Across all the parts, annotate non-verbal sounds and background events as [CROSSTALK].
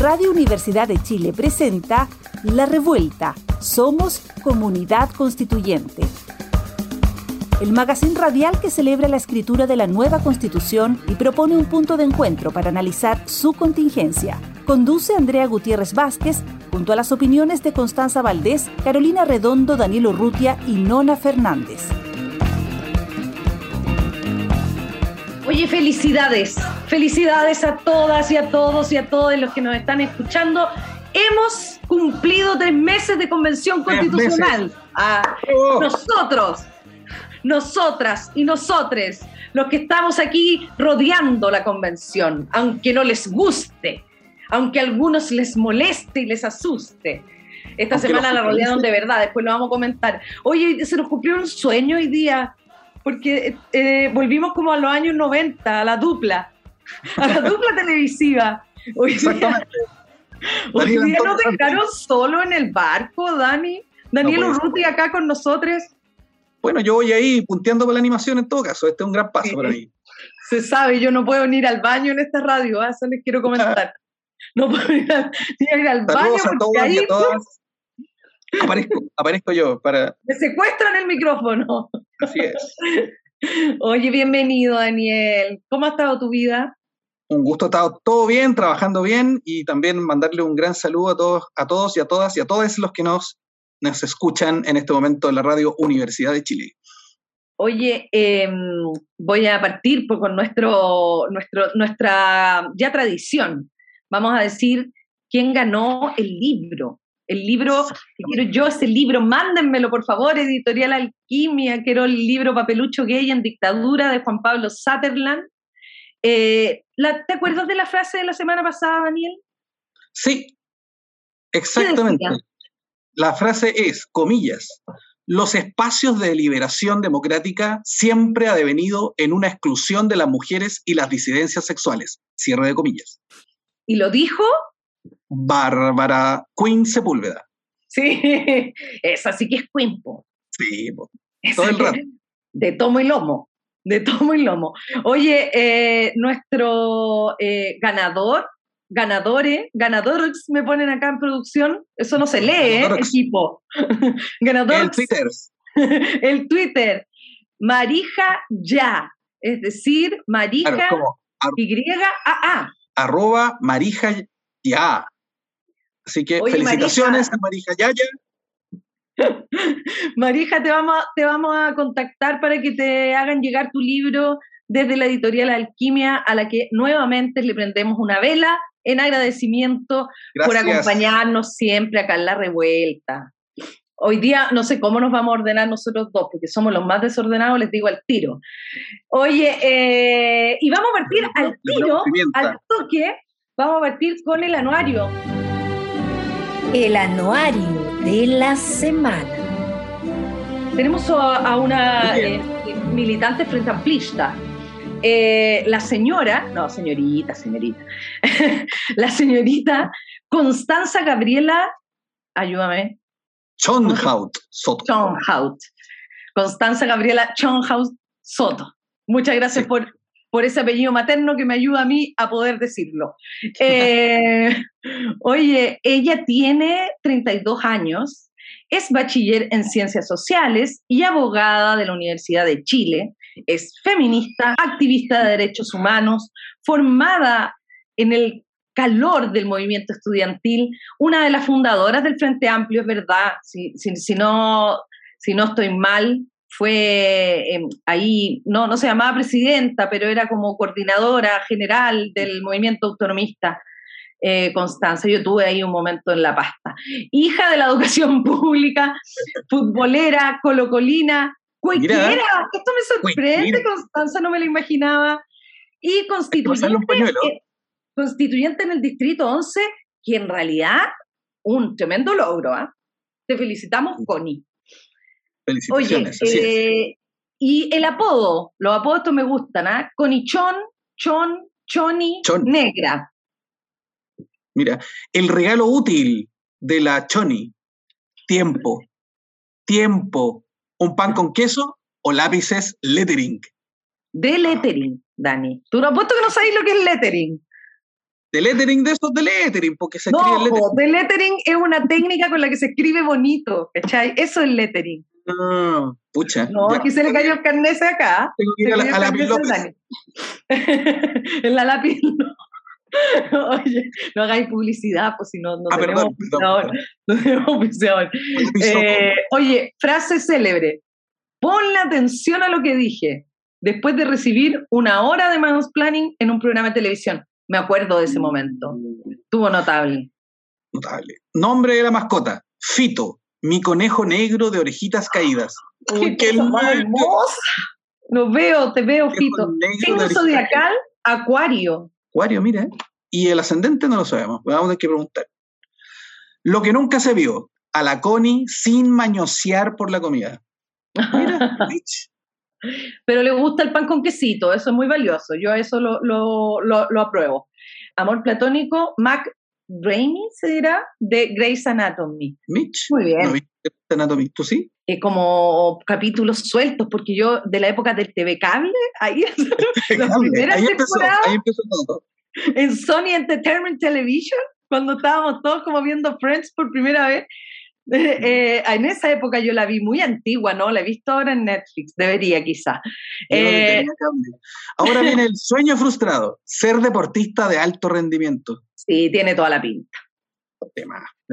Radio Universidad de Chile presenta La Revuelta. Somos Comunidad Constituyente. El magazine radial que celebra la escritura de la nueva constitución y propone un punto de encuentro para analizar su contingencia. Conduce Andrea Gutiérrez Vázquez junto a las opiniones de Constanza Valdés, Carolina Redondo, Daniel Urrutia y Nona Fernández. Oye, felicidades. Felicidades a todas y a todos y a todos los que nos están escuchando. Hemos cumplido tres meses de convención constitucional. Ah, oh. Nosotros, nosotras y nosotres, los que estamos aquí rodeando la convención, aunque no les guste, aunque a algunos les moleste y les asuste. Esta semana la rodearon de verdad, después lo vamos a comentar. Oye, se nos cumplió un sueño hoy día porque eh, volvimos como a los años 90, a la dupla, a la dupla televisiva. Hoy día, hoy día nos dejaron solo en el barco, Dani. Daniel Urruti acá con nosotros. Bueno, yo voy ahí punteando por la animación en todo caso. Este es un gran paso para mí. Se sabe, yo no puedo ir al baño en esta radio, ¿ah? eso les quiero comentar. [LAUGHS] No puedo ir, al, baño porque ahí, Aparezco, aparezco yo para... Me secuestran el micrófono. Así es. [LAUGHS] Oye, bienvenido, Daniel. ¿Cómo ha estado tu vida? Un gusto, ha estado todo bien, trabajando bien y también mandarle un gran saludo a todos, a todos y a todas y a todos los que nos, nos escuchan en este momento en la radio Universidad de Chile. Oye, em, voy a partir con nuestro, nuestro, nuestra ya tradición. Vamos a decir quién ganó el libro el libro, quiero yo ese libro, mándenmelo por favor, Editorial Alquimia, quiero el libro Papelucho Gay en Dictadura de Juan Pablo Sutherland. Eh, ¿Te acuerdas de la frase de la semana pasada, Daniel? Sí, exactamente. La frase es, comillas, los espacios de liberación democrática siempre ha devenido en una exclusión de las mujeres y las disidencias sexuales. Cierre de comillas. ¿Y lo dijo? Bárbara Queen Sepúlveda. Sí, [LAUGHS] esa sí que es Queen, Sí, todo el rato. De tomo y lomo, de tomo y lomo. Oye, eh, nuestro eh, ganador, ganadores, ganadores me ponen acá en producción, eso no se lee, ¿eh? equipo. [LAUGHS] ganadores. El Twitter. [LAUGHS] el Twitter. Marija Ya, es decir, Marija Y-A-A. Arroba Marija Ya. Así que felicitaciones a Marija Yaya. [LAUGHS] Marija, te vamos, te vamos a contactar para que te hagan llegar tu libro desde la editorial Alquimia, a la que nuevamente le prendemos una vela en agradecimiento por acompañarnos siempre acá en la revuelta. Hoy día no sé cómo nos vamos a ordenar nosotros dos, porque somos los más desordenados, les digo al tiro. Oye, eh, y vamos a partir al tiro, al toque, vamos a partir con el anuario el anuario de la semana. Tenemos a, una eh, militante frente amplista. Eh, la señora, no, señorita, señorita, [LAUGHS] la señorita Constanza Gabriela, ayúdame. Chonhaut Soto. Chonhaut. Constanza Gabriela Chonhaut Soto. Muchas gracias por por ese apellido materno que me ayuda a mí a poder decirlo. [LAUGHS] Eh, oye, ella tiene 32 años, es bachiller en ciencias sociales y abogada de la Universidad de Chile, es feminista, activista de derechos humanos, formada en el calor del movimiento estudiantil, una de las fundadoras del Frente Amplio, es verdad, si, si, no, si no estoy mal, fue em, ahí, no, no se llamaba presidenta, pero era como coordinadora general del movimiento autonomista. Eh, Constanza, yo tuve ahí un momento en la pasta. Hija de la educación [LAUGHS] pública, futbolera, colocolina, cuequiera, esto me sorprende, Constanza, no me lo imaginaba. Y constituyente, eh, constituyente en el Distrito 11, que en realidad un tremendo logro. ¿ah? Te felicitamos, Connie. Oye, eh, y el apodo, los apodos me gustan, ¿ah? Conichón, Chon, Choni, Negra. Mira, el regalo útil de la Choni, tiempo, tiempo, un pan con queso o lápices lettering. De lettering, Dani. Tú no apuesto que no sabes lo que es lettering. De lettering de esos de lettering, porque se no, escribe lettering. de lettering es una técnica con la que se escribe bonito, ¿cachai? Eso es lettering. Ah, pucha. No, aquí se le cayó el carnet acá. Tengo que ir a la, a lápiz López. [LAUGHS] en la lápiz no. [LAUGHS] Oye, no hagáis publicidad, pues si no, no, ah, tenemos, perdón, [LAUGHS] no tenemos Eh, oye, frase célebre. Ponle atención a lo que dije después de recibir una hora de planning en un programa de televisión. Me acuerdo de ese momento. Tuvo notable. Notable. Nombre de la mascota. Fito, mi conejo negro de orejitas caídas. Qué hermosa. Lo veo, te veo, Fito. Signo zodiacal, Acuario. Acuario, mira. Y el ascendente no lo sabemos. Vamos a tener que preguntar. Lo que nunca se vio. A la Connie sin mañosear por la comida. Mira, [LAUGHS] Pero le gusta el pan con quesito, eso es muy valioso. Yo eso lo, lo, lo, apruebo. Amor platónico, Mac Rainey se dirá, de Grey's Anatomy. Mitch. Muy bien. No, Anatomy, ¿tú sí? Eh, como capítulos sueltos, porque yo de la época del TV Cable, ahí, [LAUGHS] ahí empezó, ahí empezó todo. En Sony Entertainment Television, cuando estábamos todos como viendo Friends por primera vez, [LAUGHS] eh, en esa época yo la vi muy antigua, ¿no? La he visto ahora en Netflix, debería quizá. Eh, ahora viene el sueño frustrado, ser deportista de alto rendimiento. Sí, tiene toda la pinta. De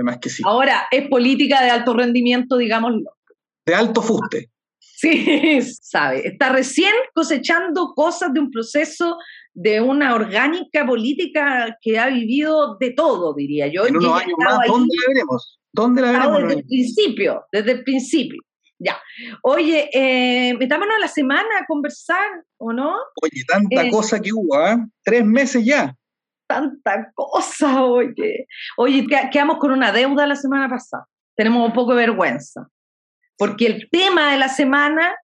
más, que sí. Ahora, es política de alto rendimiento, digámoslo. De alto fuste. Sí, [LAUGHS] sabe. Está recién cosechando cosas de un proceso de una orgánica política que ha vivido de todo, diría yo. En unos años más, ¿dónde la veremos? ¿Dónde la veremos? desde el principio, desde el principio. Ya. Oye, eh, metámonos a la semana a conversar, ¿o no? Oye, tanta eh, cosa que hubo, ¿eh? Tres meses ya. Tanta cosa, oye. Oye, quedamos con una deuda la semana pasada. Tenemos un poco de vergüenza. Porque el tema de la semana,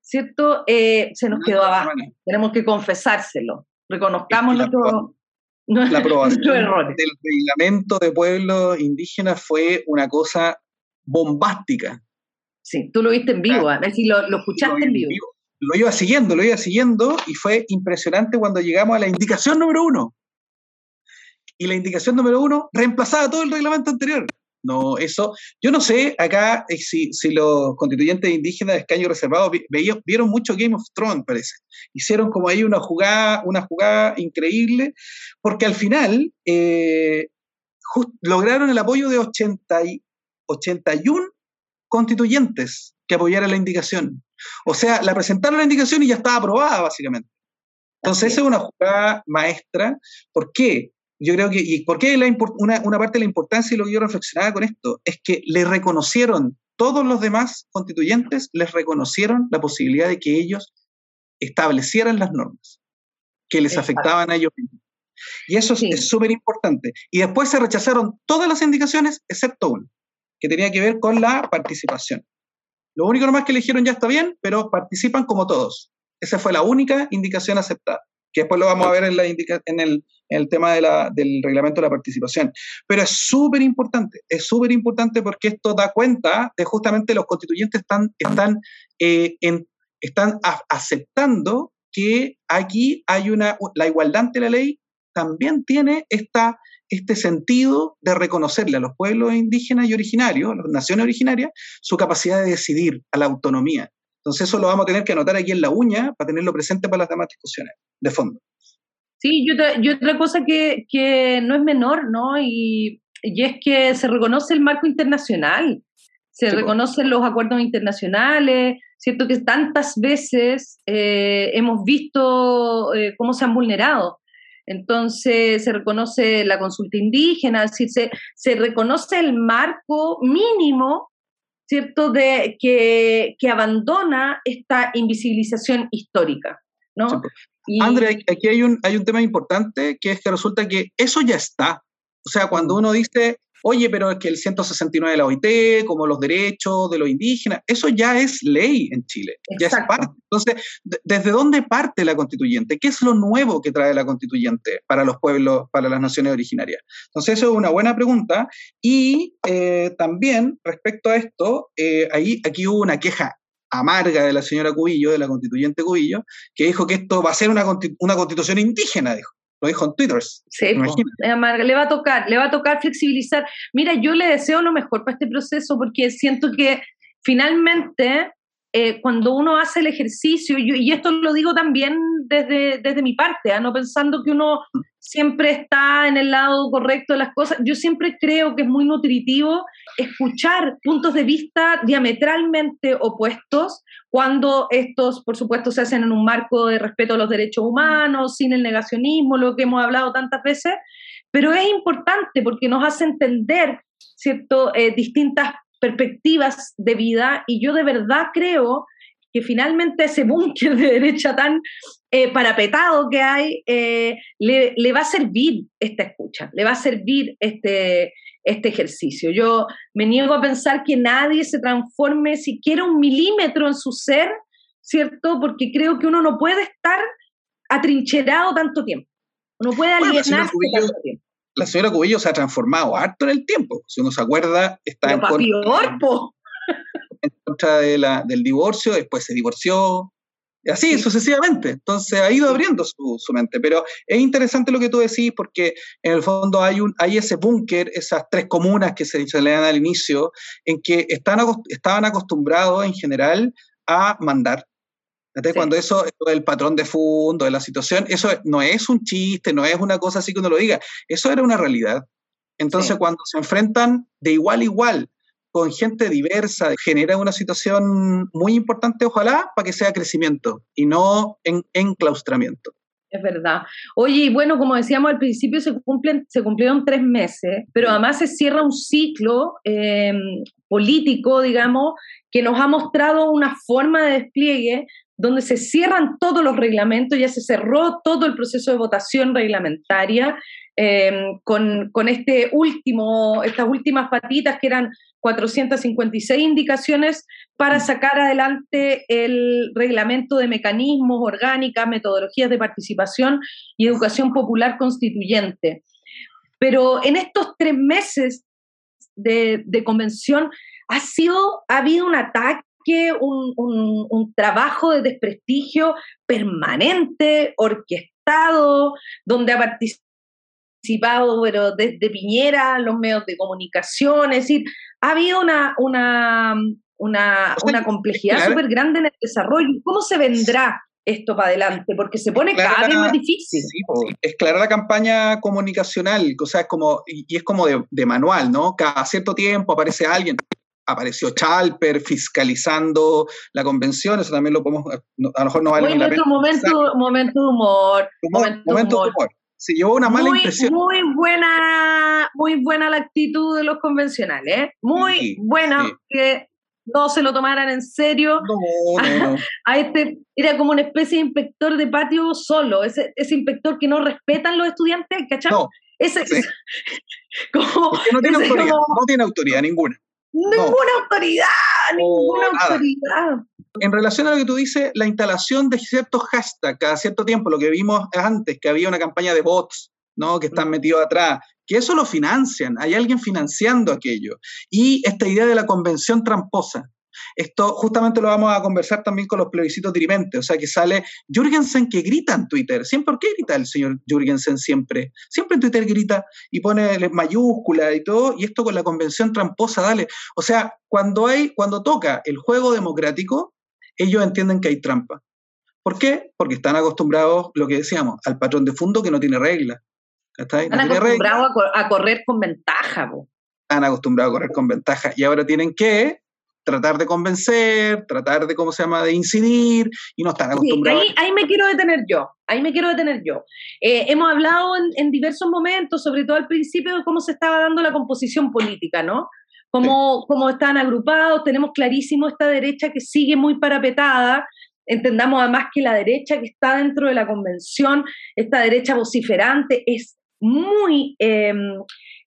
¿cierto? Eh, se nos quedó abajo. Tenemos que confesárselo. Reconozcamos [LAUGHS] nuestro, la aprobación [LAUGHS] del reglamento de pueblos indígenas fue una cosa bombástica. Sí, tú lo viste en vivo, a ver si lo, escuchaste en vivo. Lo iba siguiendo, lo iba siguiendo y fue impresionante cuando llegamos a la indicación número uno. Y la indicación número uno reemplazaba todo el reglamento anterior. No, eso, yo no sé acá eh, si, si los constituyentes indígenas de escaño reservado vieron mucho Game of Thrones, parece. Hicieron como ahí una jugada, una jugada increíble, porque al final eh, lograron el apoyo de 80 y, 81 constituyentes que apoyaran la indicación. O sea, la presentaron la indicación y ya estaba aprobada, básicamente. Entonces, esa es una jugada maestra. ¿Por qué? Yo creo que, ¿y por qué la, una, una, parte de la importancia y lo que yo reflexionaba con esto? Es que le reconocieron, todos los demás constituyentes les reconocieron la posibilidad de que ellos establecieran las normas que les afectaban a ellos mismos. Y eso es súper importante. Y después se rechazaron todas las indicaciones excepto una, que tenía que ver con la participación. Lo único nomás que eligieron ya está bien, pero participan como todos. Esa fue la única indicación aceptada que después lo vamos a ver en, la en, el, en el tema de la, del reglamento de la participación. Pero es súper importante, es súper importante porque esto da cuenta de justamente los constituyentes están, están, eh, en, están aceptando que aquí hay una, la igualdad ante la ley también tiene esta, este sentido de reconocerle a los pueblos indígenas y originarios, a las naciones originarias, su capacidad de decidir, a la autonomía. Entonces eso lo vamos a tener que anotar aquí en la uña para tenerlo presente para las demás discusiones de fondo. Sí, y otra, otra cosa que, que, no es menor, ¿no? Y, y, es que se reconoce el marco internacional, se reconocen los acuerdos internacionales, ¿cierto? Que tantas veces eh, hemos visto eh, cómo se han vulnerado. Entonces se reconoce la consulta indígena, es decir, se, se reconoce el marco mínimo ¿cierto?, de que, que abandona esta invisibilización histórica, ¿no? Pues. André, aquí hay un, hay un tema importante, que es que resulta que eso ya está. O sea, cuando uno dice, Oye, pero es que el 169 de la OIT, como los derechos de los indígenas, eso ya es ley en Chile, ya es parte. Entonces, ¿desde dónde parte la constituyente? ¿Qué es lo nuevo que trae la constituyente para los pueblos, para las naciones originarias? Entonces, eso es una buena pregunta. Y eh, también, respecto a esto, eh, ahí, aquí hubo una queja amarga de la señora Cubillo, de la constituyente Cubillo, que dijo que esto va a ser una, una constitución indígena, dijo. Lo dijo en Twitter. Sí, le va a tocar, le va a tocar flexibilizar. Mira, yo le deseo lo mejor para este proceso porque siento que finalmente eh, cuando uno hace el ejercicio, y esto lo digo también desde, desde mi parte, ¿ah? no pensando que uno siempre está en el lado correcto de las cosas, yo siempre creo que es muy nutritivo escuchar puntos de vista diametralmente opuestos cuando estos, por supuesto, se hacen en un marco de respeto a los derechos humanos, sin el negacionismo, lo que hemos hablado tantas veces, pero es importante porque nos hace entender ¿cierto? Eh, distintas perspectivas de vida y yo de verdad creo que finalmente ese búnker de derecha tan eh, parapetado que hay eh, le, va a servir esta escucha, le va a servir este, este ejercicio. Yo me niego a pensar que nadie se transforme siquiera un milímetro en su ser, ¿cierto? Porque creo que uno no puede estar atrincherado tanto tiempo. Uno puede alienarse tanto tiempo la señora Cubillo se ha transformado harto en el tiempo. Si uno se acuerda, está en contra, de la, del divorcio, después se divorció, y así sucesivamente. Entonces ha ido abriendo su, mente. Pero es interesante lo que tú decís porque en el fondo hay, un, hay ese búnker, esas tres comunas que se, se le dan al inicio, en que están, estaban acostumbrados en general a mandar, cuando eso es el patrón de fondo, de la situación, eso no es un chiste, no es una cosa así que uno lo diga, eso era una realidad. Entonces, cuando se enfrentan de igual a igual con gente diversa, genera una situación muy importante, ojalá, para que sea crecimiento y no en, enclaustramiento. Es verdad. Oye, y bueno, como decíamos al principio, se, cumplen, se cumplieron tres meses, pero además se cierra un ciclo eh, político, digamos, que nos ha mostrado una forma de despliegue donde se cierran todos los reglamentos, ya se cerró todo el proceso de votación reglamentaria em, con, con, este último, estas últimas patitas que eran 456 indicaciones para sacar adelante el reglamento de mecanismos, orgánicas, metodologías de participación y educación popular constituyente. Pero en estos tres meses de, de convención ha sido, ha habido un ataque un, trabajo de desprestigio permanente, orquestado, donde ha participado pero desde Piñera, los medios de comunicación, es decir, ha habido una, una, una, una complejidad súper grande en el desarrollo. ¿Cómo se vendrá esto para adelante? Porque se pone cada vez más difícil. es clara la campaña comunicacional, o sea, es como, y es como de, de, manual, ¿no? Cada cierto tiempo aparece alguien, apareció Chalper fiscalizando la convención, eso también lo podemos, a lo mejor no vale la pena. Momento, momento de humor. momento, de humor. Se llevó una mala impresión. Muy buena, muy buena la actitud de los convencionales, ¿eh? muy buena, que no se lo tomaran en serio. [LAUGHS] A, este, era como una especie de inspector de patio solo, ese, ese inspector que no respetan los estudiantes, ¿cachai? No, ese, [LAUGHS] como, no tiene autoridad, no tiene autoridad ninguna. Ninguna autoridad, ninguna autoridad. En relación a lo que tú dices, la instalación de ciertos hashtags cada cierto tiempo, lo que vimos antes, que había una campaña de bots, ¿no? Que están mm. metidos atrás, que eso lo financian, hay alguien financiando aquello. Y esta idea de la convención tramposa, esto justamente lo vamos a conversar también con los plebiscitos dirimentes, o sea que sale Jürgensen que grita en Twitter. ¿Siempre por qué grita el señor Jürgensen siempre? Siempre en Twitter grita y pone mayúsculas y todo, y esto con la convención tramposa, dale. O sea, cuando hay, cuando toca el juego democrático, ellos entienden que hay trampa. ¿Por qué? Porque están acostumbrados, lo que decíamos, al patrón de fondo que no tiene regla. Están acostumbrados a, correr con ventaja. Están acostumbrados a correr con ventaja y ahora tienen que tratar de convencer, tratar de, ¿cómo se llama?, de incidir y no están acostumbrados. ahí, me quiero detener yo, ahí me quiero detener yo. Eh, hemos hablado en, diversos momentos, sobre todo al principio, de cómo se estaba dando la composición política, ¿no? Cómo, cómo están agrupados, tenemos clarísimo esta derecha que sigue muy parapetada, entendamos además que la derecha que está dentro de la convención, esta derecha vociferante, es muy em,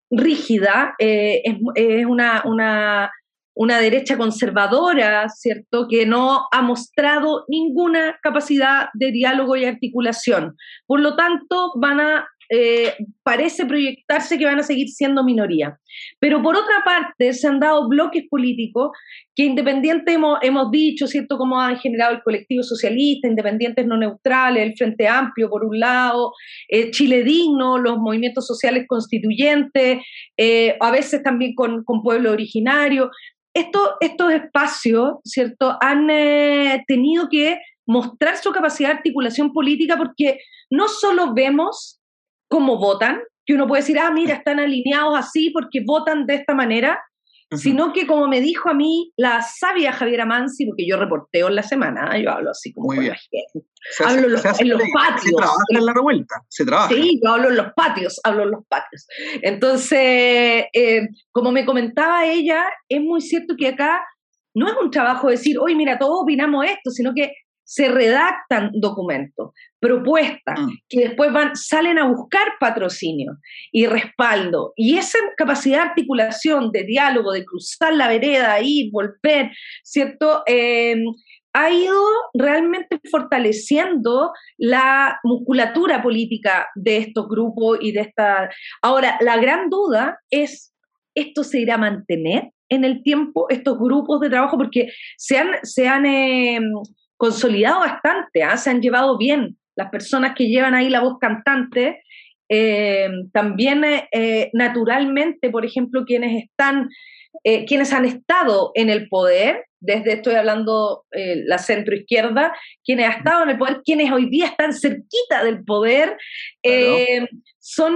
rígida, eh, es, es una, una una derecha conservadora, ¿cierto?, que no ha mostrado ninguna capacidad de diálogo y articulación. Por lo tanto, van a eh, parece proyectarse que van a seguir siendo minoría. Pero por otra parte, se han dado bloques políticos que independientes hemos, hemos dicho, ¿cierto?, cómo han generado el colectivo socialista, independientes no neutrales, el Frente Amplio, por un lado, eh, Chile Digno, los movimientos sociales constituyentes, eh, a veces también con, con pueblo originario. Esto, estos espacios, ¿cierto?, han tenido que mostrar su capacidad de articulación política porque no solo vemos cómo votan, que uno puede decir, ah, mira, están alineados así porque votan de esta manera, sino que como me dijo a mí la sabia Javiera Mansi, porque yo reporteo en la semana, yo hablo así como con la gente, hablo en los patios. Se trabaja en la revuelta, se trabaja. Sí, yo hablo en los patios, hablo en los patios. Entonces, eh, como me comentaba ella, es muy cierto que acá no es un trabajo decir, oye, mira, todos opinamos esto, sino que se redactan documentos, propuestas, mm. que después van, salen a buscar patrocinio y respaldo. Y esa capacidad de articulación, de diálogo, de cruzar la vereda, ir, volver, ¿cierto? Em, ha ido realmente fortaleciendo la musculatura política de estos grupos y de esta... Ahora, la gran duda es, ¿esto se irá a mantener en el tiempo, estos grupos de trabajo? Porque se han... Se han em, consolidado bastante, ¿ah? se han llevado bien las personas que llevan ahí la voz cantante. Eh, también eh, naturalmente, por ejemplo, quienes están, eh, quienes han estado en el poder, desde estoy hablando la centro izquierda, quienes han estado en el poder, quienes hoy día están cerquita del poder, son,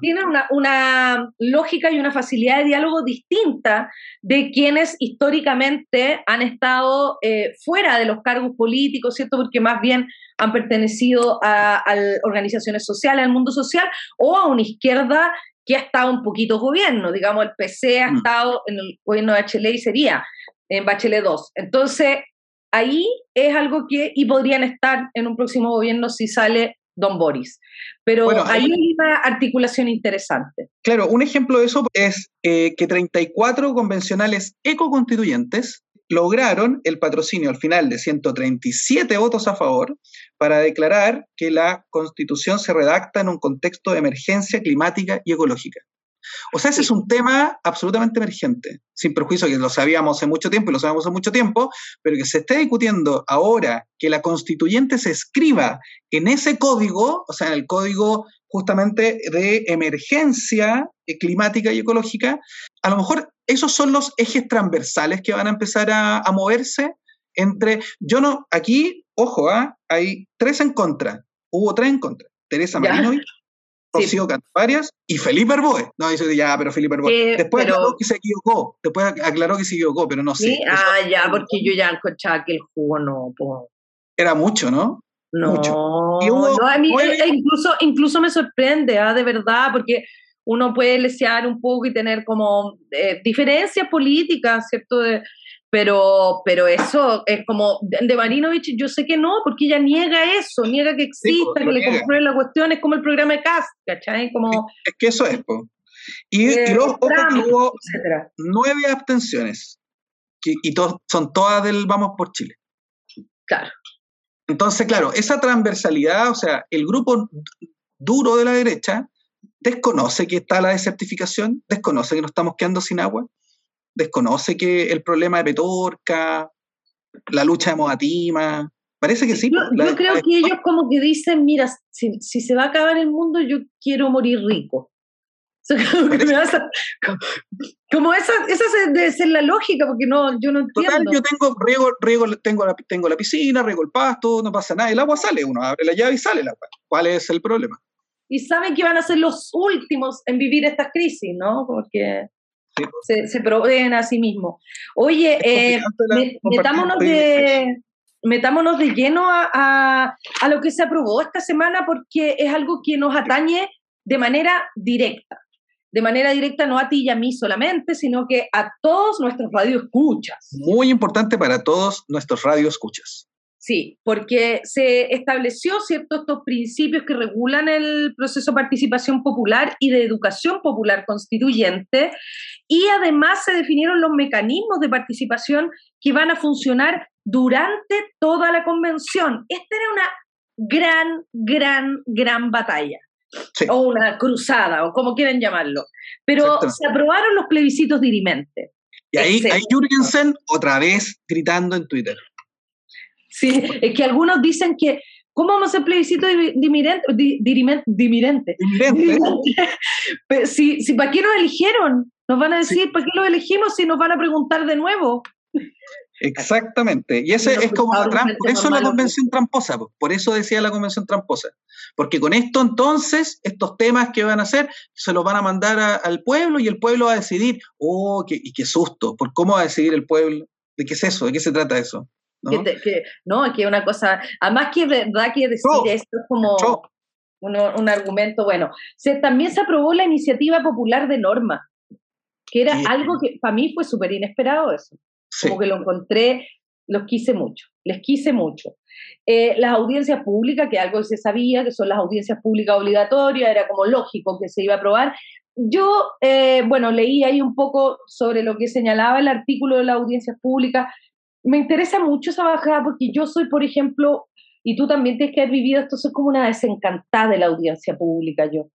tienen una, una, lógica y una facilidad de diálogo distinta de quienes históricamente han estado eh, fuera de los cargos políticos, ¿cierto? Porque más bien han pertenecido a, organizaciones sociales, al mundo social, o a una izquierda que ha estado un poquito gobierno, digamos, el PC ha mm. estado en el gobierno de Bachelet y sería en Bachelet 2. Entonces, ahí es algo que, y podrían estar en un próximo gobierno si sale don Boris. Pero hay una articulación interesante. Claro, un ejemplo de eso es eh, que 34 convencionales ecoconstituyentes lograron el patrocinio al final de 137 votos a favor para declarar que la constitución se redacta en un contexto de emergencia climática y ecológica. O sea, ese es un tema absolutamente emergente, sin perjuicio que lo sabíamos hace mucho tiempo y lo sabemos hace mucho tiempo, pero que se esté discutiendo ahora que la constituyente se escriba en ese código, o sea, en el código justamente de emergencia climática y ecológica, a lo mejor esos son los ejes transversales que van a empezar a, moverse entre, yo no, aquí, ojo, ¿ah? hay tres en contra, hubo tres en contra. Teresa Marinovich, Rocío varias y Felipe Arboe. No, dice ya, pero Felipe Arboe. Después aclaró que se equivocó. Después aclaró que se equivocó, pero no sé. Ah, ya, porque yo ya escuchaba que el jugo no. Era mucho, ¿no? No, mucho. no a mí e incluso, incluso me sorprende, ¿ah? de verdad, porque uno puede lesear un poco y tener como eh, diferencias políticas, ¿cierto? De, pero, pero eso es como, de Marinovich yo sé que no, porque ella niega eso, niega que exista, pues, que le comprueben la cuestión, es como el programa de CAST, ¿cachai? Como, es que eso es, Y, y luego hubo nueve abstenciones, y son todas del Vamos por Chile. Claro. Entonces, claro, esa transversalidad, o sea, el grupo duro de la derecha desconoce que está la desertificación, desconoce que nos estamos quedando sin agua, desconoce que el problema de Petorca, la lucha de Moatima, parece que sí. Yo, creo que ellos como que dicen, mira, si, se va a acabar el mundo, yo quiero morir rico. [LAUGHS] como, esa, esa debe ser la lógica, porque no, yo no entiendo. Total, yo tengo, riego, riego, tengo, la, tengo la piscina, riego el pasto, no pasa nada, el agua sale, uno abre la llave y sale el agua. ¿Cuál es el problema? Y saben que van a ser los últimos en vivir esta crisis, ¿no? Porque se, proveen a sí mismos. Oye, eh, metámonos, de, metámonos de lleno a, a, lo que se aprobó esta semana porque es algo que nos atañe de manera directa. De manera directa no a ti y a mí solamente, sino que a todos nuestros radioescuchas. Muy importante para todos nuestros radioescuchas. Sí, porque se estableció ciertos estos principios que regulan el proceso de participación popular y de educación popular constituyente y además se definieron los mecanismos de participación que van a funcionar durante toda la convención. Esta era una gran, gran, gran batalla. o una cruzada, o como quieran llamarlo. Pero se aprobaron los plebiscitos dirimentes. Y ahí hay Jürgensen otra vez gritando en Twitter. Sí, es que algunos dicen que, ¿cómo vamos a hacer plebiscito dimirente? dimirente? [LAUGHS] si, si, ¿Para qué nos eligieron? Nos van a decir, ¿para qué lo elegimos si nos van a preguntar de nuevo? Exactamente. Y ese es como la trampa. Por eso la convención tramposa, por eso decía la convención tramposa. Porque con esto entonces, estos temas que van a hacer, se los van a mandar al pueblo y el pueblo va a decidir, oh, qué, y qué susto, ¿por cómo va a decidir el pueblo? ¿De qué es eso? ¿De qué se trata eso? No, que, no, que una cosa, además que verdad que decir esto es como un, argumento, bueno, se, también se aprobó la iniciativa popular de norma, que era algo que para mí fue súper inesperado eso. Como que lo encontré, los quise mucho, les quise mucho. Eh, las audiencias públicas, que algo se sabía, que son las audiencias públicas obligatorias, era como lógico que se iba a aprobar. Yo, eh, bueno, leí ahí un poco sobre lo que señalaba el artículo de las audiencias públicas. Me interesa mucho esa bajada porque yo soy, por ejemplo, y tú también tienes que haber vivido esto, soy como una desencantada de la audiencia pública yo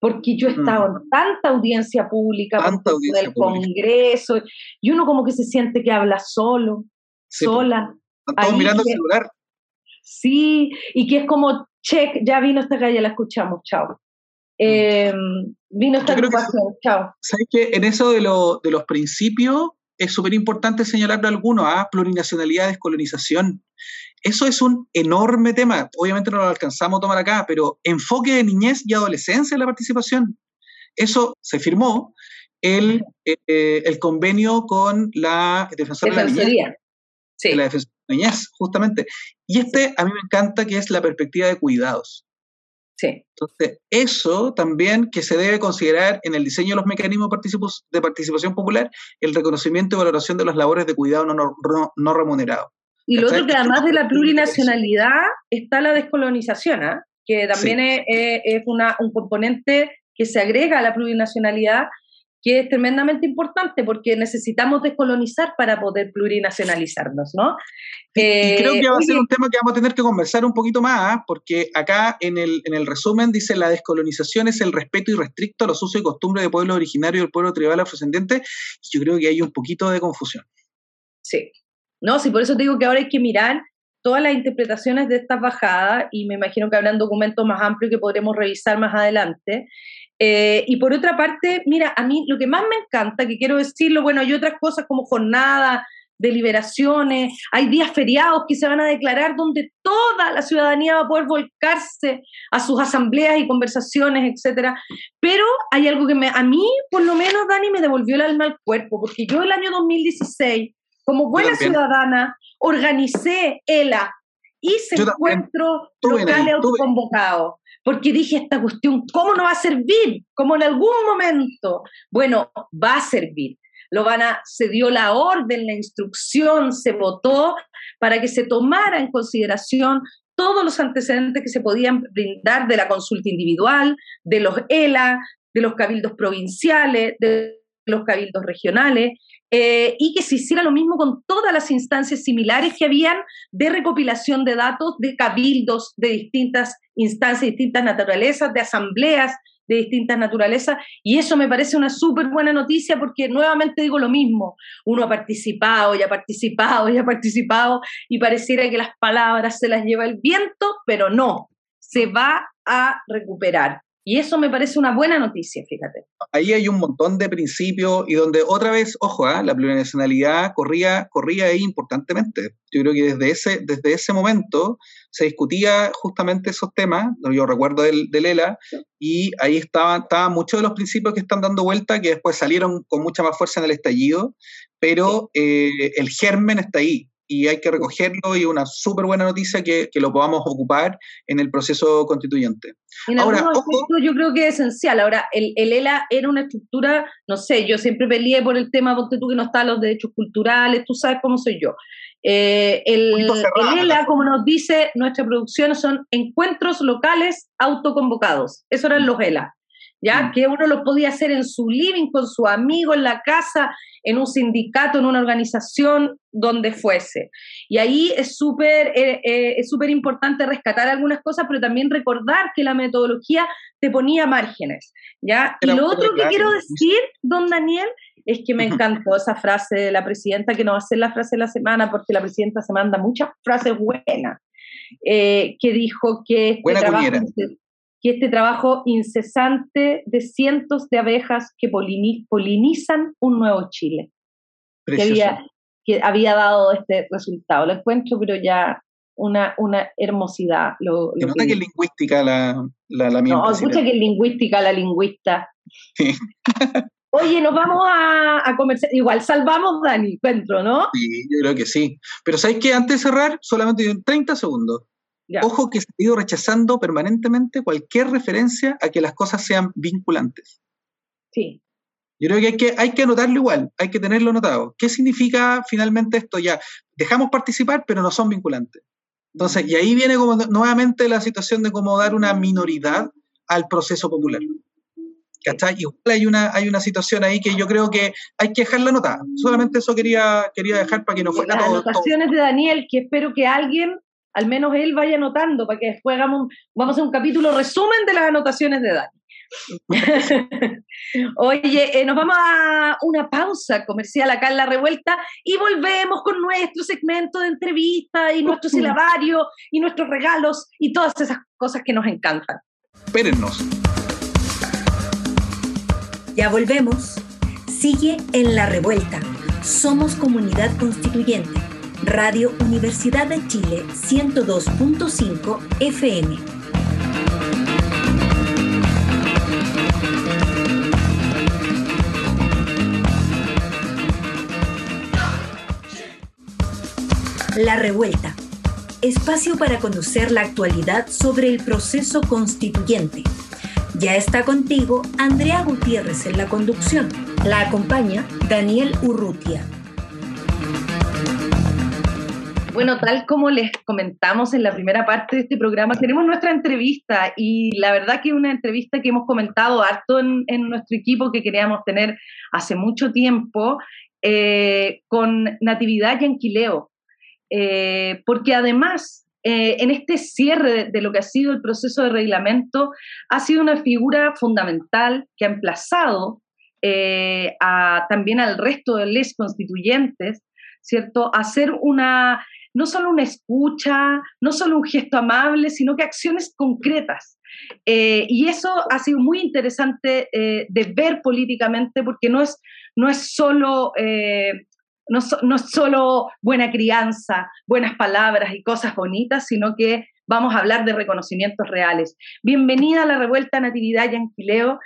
porque yo he estado mm. en tanta audiencia pública, tanta del Congreso, y uno como que se siente que habla solo, sola. Están mirando el celular. Sí, y que es como, check, ya vino esta calle, la escuchamos, chao. Eh, vino esta agrupación, chao. ¿Sabes que En eso de, de los principios es súper importante señalarlo alguno, a ¿ah? plurinacionalidad, descolonización. Eso es un enorme tema. Obviamente no lo alcanzamos a tomar acá, pero enfoque de niñez y adolescencia en la participación. Eso se firmó el, eh, el convenio con la defensora de la niñez. Sí. La defensora de la niñez, justamente. Y este a mí me encanta que es la perspectiva de cuidados. Sí. Entonces, eso también que se debe considerar en el diseño de los mecanismos de participación popular, el reconocimiento y valoración de las labores de cuidado no, no, no remunerado. Y lo otro que además de la plurinacionalidad está la descolonización, ¿ah? que también es, una, un componente que se agrega a la plurinacionalidad, que es tremendamente importante porque necesitamos descolonizar para poder plurinacionalizarnos, ¿no? y creo que va a ser un tema que vamos a tener que conversar un poquito más, ¿ah? porque acá en el, en el resumen dice la descolonización es el respeto irrestricto a los usos y costumbres de pueblos originarios del pueblo tribal afrodescendiente, y yo creo que hay un poquito de confusión. Sí, ¿no? Sí, por eso te digo que ahora hay que mirar todas las interpretaciones de estas bajadas y me imagino que habrán documentos más amplios que podremos revisar más adelante. Eh, y por otra parte, mira, a mí lo que más me encanta, que quiero decirlo, bueno, hay otras cosas como jornadas, deliberaciones, hay días feriados que se van a declarar donde toda la ciudadanía va a poder volcarse a sus asambleas y conversaciones, etcétera. Pero hay algo que me, a mí, por lo menos, Dani, me devolvió el alma al cuerpo, porque yo el año 2016 como buena ciudadana, organicé ELA, hice encuentros locales autoconvocados, porque dije esta cuestión, ¿cómo no va a servir? Como en algún momento, bueno, va a servir. Lo van a, se dio la orden, la instrucción, se votó para que se tomara en consideración todos los antecedentes que se podían brindar de la consulta individual, de los ELA, de los cabildos provinciales, de los cabildos regionales, eh, y que se hiciera lo mismo con todas las instancias similares que habían de recopilación de datos de cabildos de distintas instancias, distintas naturalezas, de asambleas de distintas naturalezas, y eso me parece una súper buena noticia porque nuevamente digo lo mismo, uno ha participado y ha participado y ha participado y pareciera que las palabras se las lleva el viento, pero no, se va a recuperar. Y eso me parece una buena noticia, fíjate. Ahí hay un montón de principios y donde otra vez, ojo, ¿ah? la plurinacionalidad corría, corría ahí importantemente. Yo creo que desde ese, desde ese momento se discutía justamente esos temas, yo recuerdo del, del ELA, y ahí estaban, estaban muchos de los principios que están dando vuelta, que después salieron con mucha más fuerza en el estallido, pero eh, el germen está ahí y hay que recogerlo y una súper buena noticia que, que, lo podamos ocupar en el proceso constituyente. Ahora, yo creo que es esencial. Ahora, el, el, ELA era una estructura, no sé, yo siempre peleé por el tema, porque tú que no están los derechos culturales, tú sabes cómo soy yo. Eh, el, el, ELA, como nos dice nuestra producción, son encuentros locales autoconvocados. Eso eran los ELA. Ya que uno lo podía hacer en su living, con su amigo, en la casa, en un sindicato, en una organización, donde fuese. Y ahí es súper eh, eh, es súper importante rescatar algunas cosas, pero también recordar que la metodología te ponía márgenes, ¿ya? y lo otro que quiero decir, don Daniel, es que me encantó esa frase de la presidenta, que no va a ser la frase de la semana, porque la presidenta se manda muchas frases buenas, eh, que dijo que este Buena que este trabajo incesante de cientos de abejas que polinizan un nuevo Chile, que había, que había, dado este resultado. Lo encuentro, pero ya una, una hermosidida. Lo, lo nota que, es lingüística la, la, la No, escucha que es lingüística la lingüista. [LAUGHS] Oye, nos vamos a, a conversar. Igual salvamos, Dani, encuentro, ¿no? Sí, yo creo que sí. Pero ¿sabes qué? Antes de cerrar, solamente 30 segundos. Ojo que se ha ido rechazando permanentemente cualquier referencia a que las cosas sean vinculantes. Sí. Yo creo que hay que, hay que anotarlo igual, hay que tenerlo anotado. ¿Qué significa finalmente esto? Ya, dejamos participar, pero no son vinculantes. Entonces, y ahí viene como nuevamente la situación de cómo dar una minoridad al proceso popular. ¿Cachai? Igual hay una, hay una situación ahí que yo creo que hay que dejarla anotada. Solamente eso quería, quería dejar para que no fuera Las anotaciones de Daniel, que espero que alguien al menos él vaya anotando para que después hagamos, vamos a hacer un capítulo resumen de las anotaciones de Dani. [LAUGHS] Oye, eh, nos vamos a una pausa comercial acá en La Revuelta y volvemos con nuestro segmento de entrevista y nuestro silabario y nuestros regalos y todas esas cosas que nos encantan. Espérennos. Ya volvemos. Sigue en La Revuelta. Somos comunidad constituyente Radio Universidad de Chile 102.5 FM. La Revuelta. Espacio para conocer la actualidad sobre el proceso constituyente. Ya está contigo Andrea Gutiérrez en la conducción. La acompaña Daniel Urrutia. Bueno, tal como les comentamos en la primera parte de este programa, tenemos nuestra entrevista y la verdad que es una entrevista que hemos comentado harto en, nuestro equipo que queríamos tener hace mucho tiempo eh, con Natividad Yanquileo, eh, porque además eh, en este cierre de, lo que ha sido el proceso de reglamento, ha sido una figura fundamental que ha emplazado también al resto de leyes constituyentes, ¿cierto? Hacer una no solo una escucha, no solo un gesto amable, sino que acciones concretas. Eh, y eso ha sido muy interesante eh, de ver políticamente porque no es, no es solo... Eh, no, no, es solo buena crianza, buenas palabras y cosas bonitas, sino que vamos a hablar de reconocimientos reales. Bienvenida a la revuelta Natividad Yanquileo.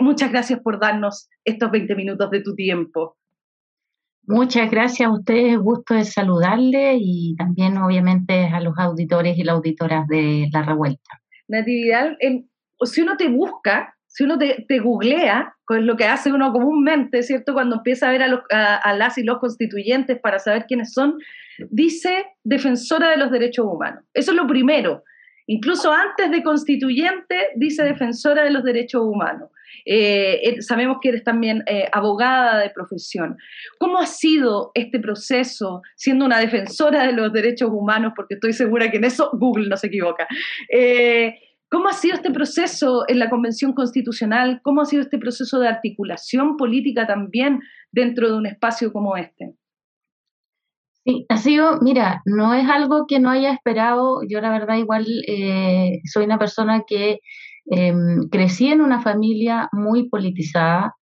muchas gracias por darnos estos 20 minutos de tu tiempo. Muchas gracias a ustedes, gusto de saludarle y también obviamente a los auditores y las auditoras de La Revuelta. Natividad, si uno te busca, si uno te, googlea, con lo que hace uno comúnmente, ¿cierto? Cuando empieza a ver a, los, a las y los constituyentes para saber quiénes son, dice defensora de los derechos humanos. Eso es lo primero. Incluso antes de constituyente, dice defensora de los derechos humanos. Eh, eh, sabemos que eres también eh, abogada de profesión. ¿Cómo ha sido este proceso siendo una defensora de los derechos humanos? Porque estoy segura que en eso Google no se equivoca. ¿Cómo ha sido este proceso en la Convención Constitucional? ¿Cómo ha sido este proceso de articulación política también dentro de un espacio como este? Sí, ha sido, mira, no es algo que no haya esperado. Yo la verdad igual soy una persona que Em, crecí en una familia muy politizada,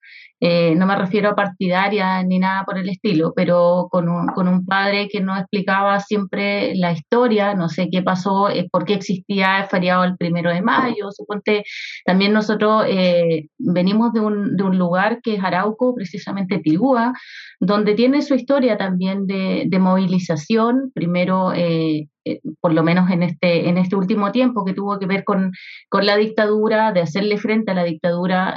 eh, no me refiero a partidaria ni nada por el estilo, pero con un, padre que nos explicaba siempre la historia, no sé qué pasó, eh, por qué existía el feriado el primero de mayo, suponte, también nosotros eh, venimos de un, lugar que es Arauco, precisamente Tigúa, donde tiene su historia también de, movilización, primero por lo menos en este, en este último tiempo, que tuvo que ver con, la dictadura, de hacerle frente a la dictadura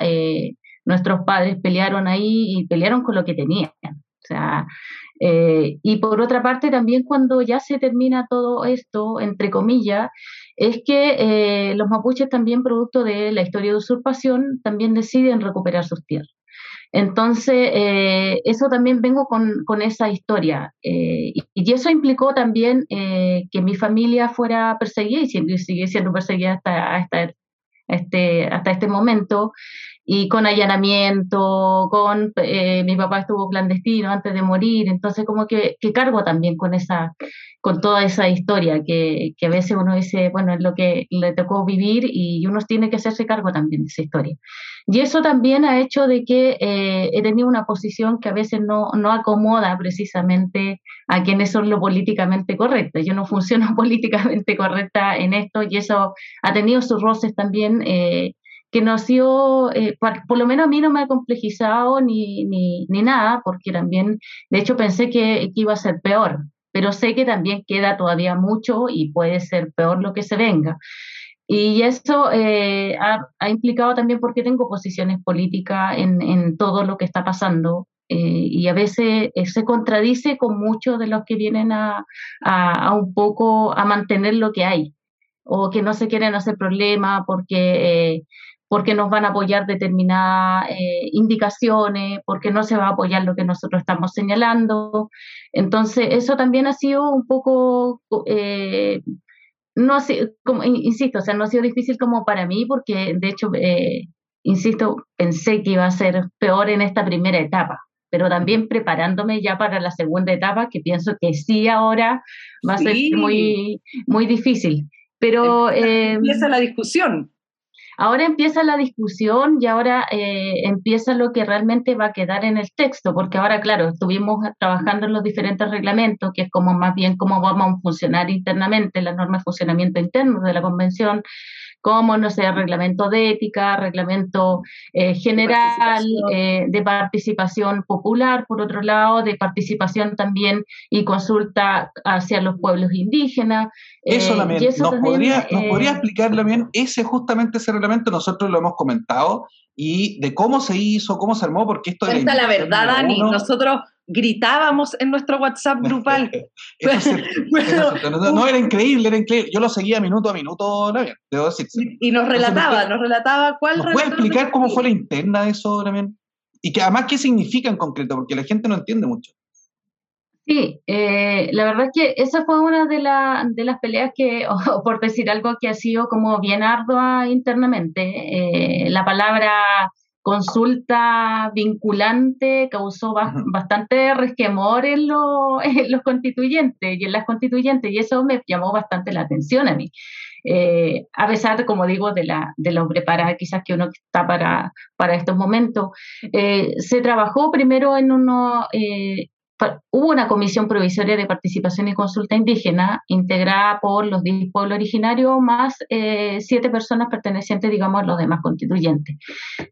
nuestros padres pelearon ahí y pelearon con lo que tenían. O sea, eh, y por otra parte, también cuando ya se termina todo esto, entre comillas, es que los mapuches también, producto de la historia de usurpación, también deciden recuperar sus tierras. Entonces, eh, eso también vengo con, con esa historia. Eh, y, eso implicó también eh, que mi familia fuera perseguida y sigue siendo perseguida hasta, hasta, este, hasta este momento y con allanamiento, con eh, mi papá estuvo clandestino antes de morir, entonces como que, que, cargo también con esa, con toda esa historia que, que, a veces uno dice, bueno, es lo que le tocó vivir y uno tiene que hacerse cargo también de esa historia. Y eso también ha hecho de que eh, he tenido una posición que a veces no, no acomoda precisamente a quienes son lo políticamente correcto. Yo no funciono [LAUGHS] políticamente correcta en esto y eso ha tenido sus roces también. Eh, que no ha sido, eh, por, lo menos a mí no me ha complejizado ni, ni, ni nada, porque también, de hecho pensé que, iba a ser peor, pero sé que también queda todavía mucho y puede ser peor lo que se venga. Y eso eh, ha, implicado también porque tengo posiciones políticas en, en todo lo que está pasando eh, y a veces se contradice con muchos de los que vienen a, a, a, un poco a mantener lo que hay o que no se quieren hacer problema porque porque nos van a apoyar determinadas eh, indicaciones, porque no se va a apoyar lo que nosotros estamos señalando. Entonces, eso también ha sido un poco, eh, no como, insisto, o sea, no ha sido difícil como para mí, porque de hecho, eh, insisto, pensé que iba a ser peor en esta primera etapa pero también preparándome ya para la segunda etapa, que pienso que sí ahora va a ser muy, muy difícil. Pero empieza la discusión. Ahora empieza la discusión y ahora eh, empieza lo que realmente va a quedar en el texto, porque ahora, claro, estuvimos trabajando en los diferentes reglamentos, que es como más bien cómo vamos a funcionar internamente, las normas de funcionamiento interno de la convención, como, no sé, reglamento de ética, reglamento eh, general eh, de participación popular, por otro lado, de participación también y consulta hacia los pueblos indígenas. Eso eh, también, ¿Nos, podría, ¿nos podría explicar también ese justamente ese reglamento? Nosotros lo hemos comentado y de cómo se hizo, cómo se armó, porque esto... Cuenta la verdad, Dani, nosotros gritábamos en nuestro WhatsApp grupal. [LAUGHS] [LAUGHS] no, era increíble, era increíble. Yo lo seguía minuto a minuto, debo decir. Y, nos relataba, nos relataba cuál... ¿Nos puede explicar cómo fue la interna de eso también? Y que además, ¿qué significa en concreto? Porque la gente no entiende mucho. Sí, eh, la verdad es que esa fue una de, de las peleas que, [LAUGHS] o por decir algo que ha sido como bien ardua internamente. Eh, la palabra consulta vinculante causó bastante resquemor [LAUGHS] en, los constituyentes y en las constituyentes, y eso me llamó bastante la atención a mí. Eh, a pesar, como digo, de, la, de lo preparada quizás que uno está para, para estos momentos. Eh, se trabajó primero en uno, eh, hubo una comisión provisoria de participación y consulta indígena integrada por los 10 pueblos originarios más eh, siete personas pertenecientes, digamos, a los demás constituyentes.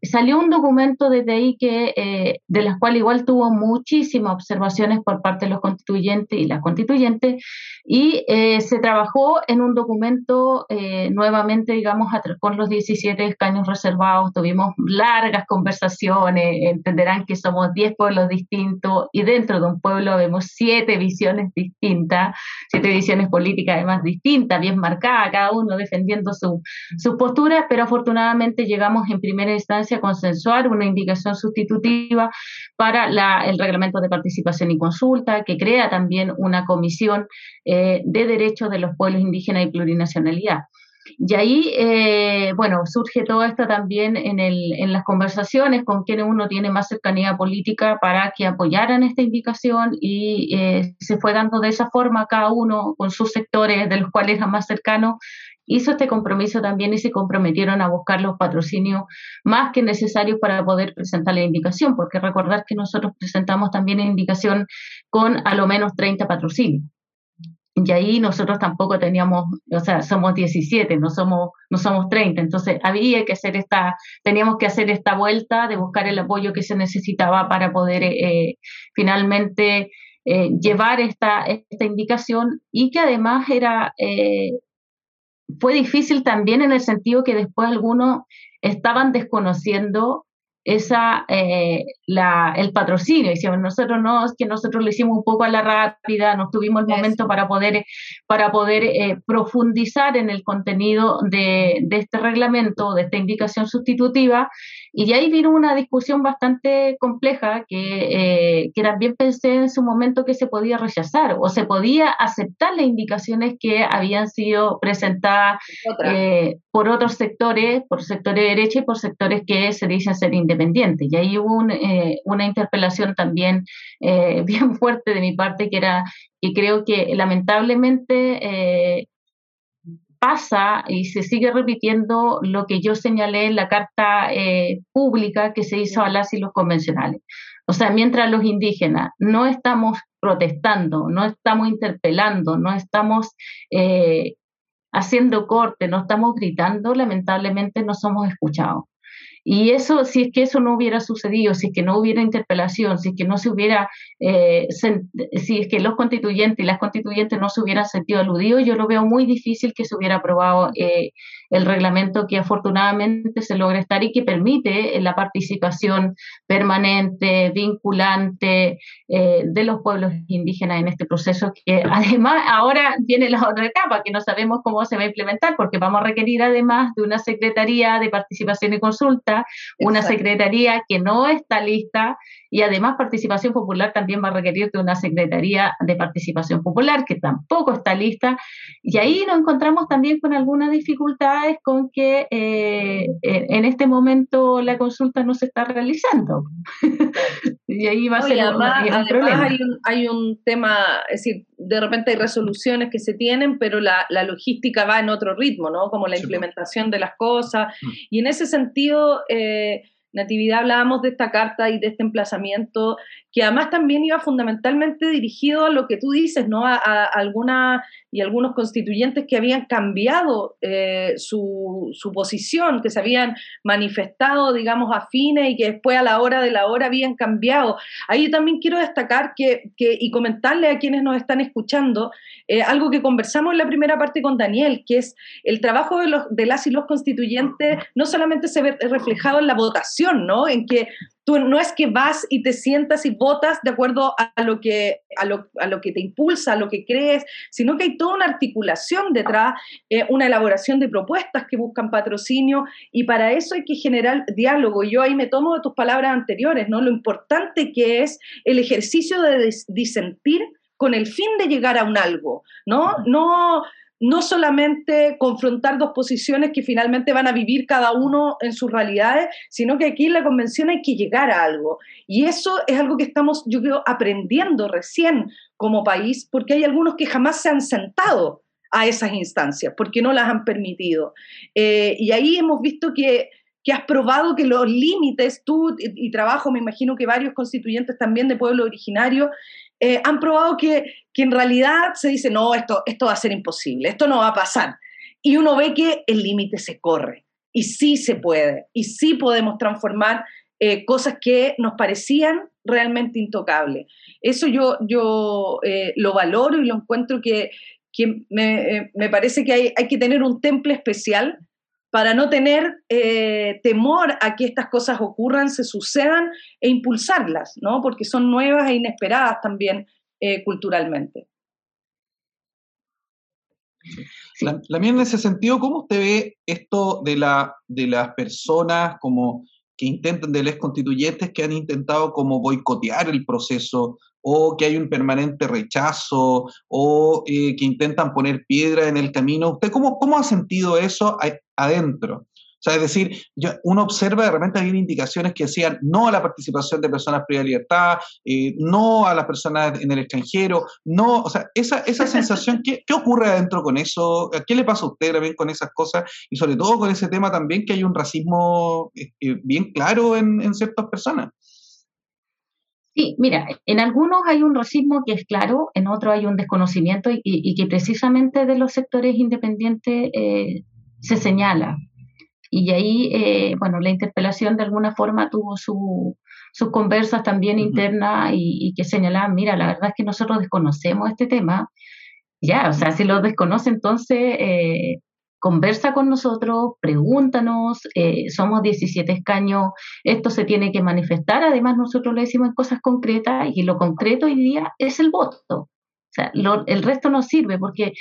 Salió un documento desde ahí que, eh, de las cuales igual tuvo muchísimas observaciones por parte de los constituyentes y las constituyentes, y eh, se trabajó en un documento nuevamente, digamos, con los 17 escaños reservados, tuvimos largas conversaciones, entenderán que somos 10 pueblos distintos y dentro de un pueblo vemos siete visiones distintas, siete visiones políticas además distintas, bien marcadas, cada uno defendiendo su, su postura, pero afortunadamente llegamos en primera instancia a consensuar una indicación sustitutiva para la, el reglamento de participación y consulta, que crea también una comisión eh, de derechos de los pueblos indígenas y plurinacionalidad. Y ahí, eh, bueno, surge todo esto también en, las conversaciones con quienes uno tiene más cercanía política para que apoyaran esta indicación y eh, se fue dando de esa forma cada uno con sus sectores de los cuales era más cercano hizo este compromiso también y se comprometieron a buscar los patrocinios más que necesarios para poder presentar la indicación, porque recordar que nosotros presentamos también indicación con a lo menos 30 patrocinios. Y ahí nosotros tampoco teníamos, o sea, somos 17, no somos, no somos 30. Entonces había que hacer esta, teníamos que hacer esta vuelta de buscar el apoyo que se necesitaba para poder eh, finalmente eh, llevar esta, esta indicación y que además era, eh, fue difícil también en el sentido que después algunos estaban desconociendo esa eh, la, el patrocinio. Hicimos nosotros no, es que nosotros lo hicimos un poco a la rápida, no tuvimos el momento para poder, para poder eh, profundizar en el contenido de, de, este reglamento, de esta indicación sustitutiva, y de ahí vino una discusión bastante compleja que, eh, que también pensé en su momento que se podía rechazar o se podía aceptar las indicaciones que habían sido presentadas por otros sectores, por sectores de derecha y por sectores que se dicen ser independientes. Y ahí hubo eh, una interpelación también eh, [LAUGHS] bien fuerte de mi parte, que era que creo que lamentablemente eh, pasa y se sigue repitiendo lo que yo señalé en la carta pública que se hizo a las y los convencionales. O sea, mientras los indígenas no estamos protestando, no estamos interpelando, no estamos haciendo corte, no estamos gritando, lamentablemente no somos escuchados. Y eso, si es que eso no hubiera sucedido, si es que no hubiera interpelación, si es que no se hubiera, eh, si es que los constituyentes y las constituyentes no se hubieran sentido aludidos, yo lo veo muy difícil que se hubiera aprobado eh, el reglamento que afortunadamente se logra estar y que permite la participación permanente, vinculante eh, de los pueblos indígenas en este proceso, que [LAUGHS] además ahora viene la otra etapa, que no sabemos cómo se va a implementar, porque vamos a requerir además de una Secretaría de Participación y Consulta, una Secretaría que no está lista y además participación popular también va a requerir de una Secretaría de Participación Popular que tampoco está lista. Y ahí nos encontramos también con algunas dificultades con que eh, en este momento la consulta no se está realizando. [LAUGHS] y ahí va a ser un, problema. Hay un, hay un tema, es decir, de repente hay resoluciones que se tienen, pero la, la logística va en otro ritmo, ¿no? Como la implementación de las cosas. Mm. Y en ese sentido... Eh, Natividad hablábamos de esta carta y de este emplazamiento, que además también iba fundamentalmente dirigido a lo que tú dices, ¿no? A, alguna y algunos constituyentes que habían cambiado eh, su, su, posición, que se habían manifestado, digamos, afines y que después a la hora de la hora habían cambiado. Ahí también quiero destacar que, que y comentarle a quienes nos están escuchando eh, algo que conversamos en la primera parte con Daniel, que es el trabajo de, los, de las y los constituyentes no solamente se ve reflejado en la votación, ¿no? En que tú no es que vas y te sientas y votas de acuerdo a lo que, a lo, a lo que te impulsa, a lo que crees, sino que hay toda una articulación detrás, eh, una elaboración de propuestas que buscan patrocinio y para eso hay que generar diálogo. Yo ahí me tomo de tus palabras anteriores, ¿no? Lo importante que es el ejercicio de disentir con el fin de llegar a un algo, ¿no? No no solamente confrontar dos posiciones que finalmente van a vivir cada uno en sus realidades, sino que aquí en la convención hay que llegar a algo. Y eso es algo que estamos, yo creo, aprendiendo recién como país, porque hay algunos que jamás se han sentado a esas instancias, porque no las han permitido. Eh, y ahí hemos visto que, que has probado que los límites, tú y, y, trabajo, me imagino que varios constituyentes también de pueblo originario, eh, han probado que, en realidad se dice, no, esto, esto va a ser imposible, esto no va a pasar. Y uno ve que el límite se corre y sí se puede, y sí podemos transformar eh, cosas que nos parecían realmente intocables. Eso yo, yo eh, lo valoro y lo encuentro que, me, me, parece que hay, hay que tener un temple especial para no tener eh, temor a que estas cosas ocurran, se sucedan e impulsarlas, ¿no? Porque son nuevas e inesperadas también eh, culturalmente. La, en ese sentido, ¿cómo usted ve esto de, de las personas como que intentan, de los constituyentes que han intentado como boicotear el proceso o que hay un permanente rechazo o eh, que intentan poner piedra en el camino. ¿Usted cómo, cómo ha sentido eso adentro? O sea, es decir, uno observa de repente hay indicaciones que decían no a la participación de personas privadas de libertad, eh, no a las personas en el extranjero, no, o sea, esa, esa sensación, ¿qué, ¿qué, ocurre adentro con eso? ¿Qué le pasa a usted también con esas cosas? Y sobre todo con ese tema también que hay un racismo eh, bien claro en, en ciertas personas. Sí, mira, en algunos hay un racismo que es claro, en otros hay un desconocimiento y, que precisamente de los sectores independientes eh, se señala. Y ahí, eh, bueno, la interpelación de alguna forma tuvo sus conversas también internas y, que señalaban, mira, la verdad es que nosotros desconocemos este tema. Ya, o sea, si lo desconoce, entonces, eh, conversa con nosotros, pregúntanos, eh, somos 17 escaños, esto se tiene que manifestar, además nosotros le decimos cosas concretas y lo concreto hoy día es el voto. O sea, el resto no sirve porque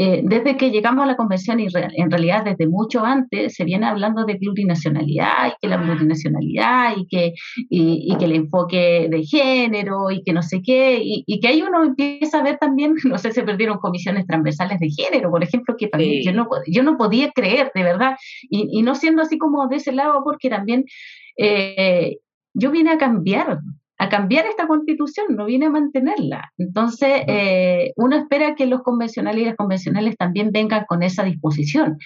eh, desde que llegamos a la convención, y en realidad desde mucho antes, se viene hablando de plurinacionalidad y que la plurinacionalidad y que, y, que el enfoque de género y que no sé qué, y, que ahí uno empieza a ver también, [LAUGHS] no sé, se perdieron comisiones transversales de género, por ejemplo, que también yo, no, yo no podía creer, de verdad, y, no siendo así como de ese lado, porque también eh, yo vine a cambiar a cambiar esta constitución, no viene a mantenerla. Entonces, eh, uno espera que los convencionales y las convencionales también vengan con esa disposición.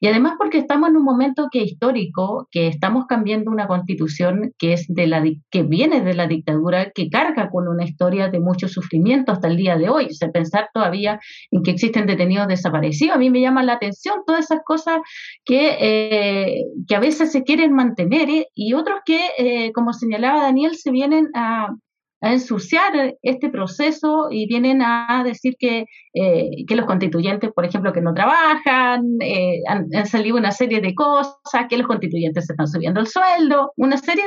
Y además porque estamos en un momento que histórico, que estamos cambiando una constitución que, es de la, que viene de la dictadura, que carga con una historia de mucho sufrimiento hasta el día de hoy. O pensar todavía en que existen detenidos desaparecidos, a mí me llama la atención todas esas cosas que, eh, que a veces se quieren mantener ¿eh? y otros que, como señalaba Daniel, se vienen a, ensuciar este proceso y vienen a decir que, eh, que los constituyentes, por ejemplo, que no trabajan, eh, han, salido una serie de cosas, que los constituyentes se están subiendo el sueldo, una serie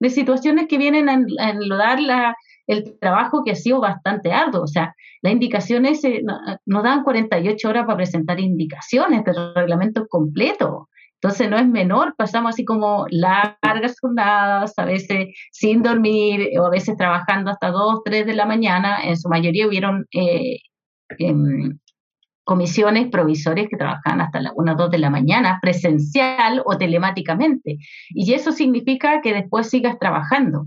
de, situaciones que vienen a, enlodar la, el trabajo que ha sido bastante arduo. O sea, las indicaciones eh, nos dan 48 horas para presentar indicaciones del reglamento completo. Entonces no es menor, pasamos así como largas jornadas, a veces sin dormir o a veces trabajando hasta 2, 3 de la mañana. En su mayoría hubieron eh, em, comisiones provisorias que trabajaban hasta las 1 o 2 de la mañana, presencial o telemáticamente. Y eso significa que después sigas trabajando.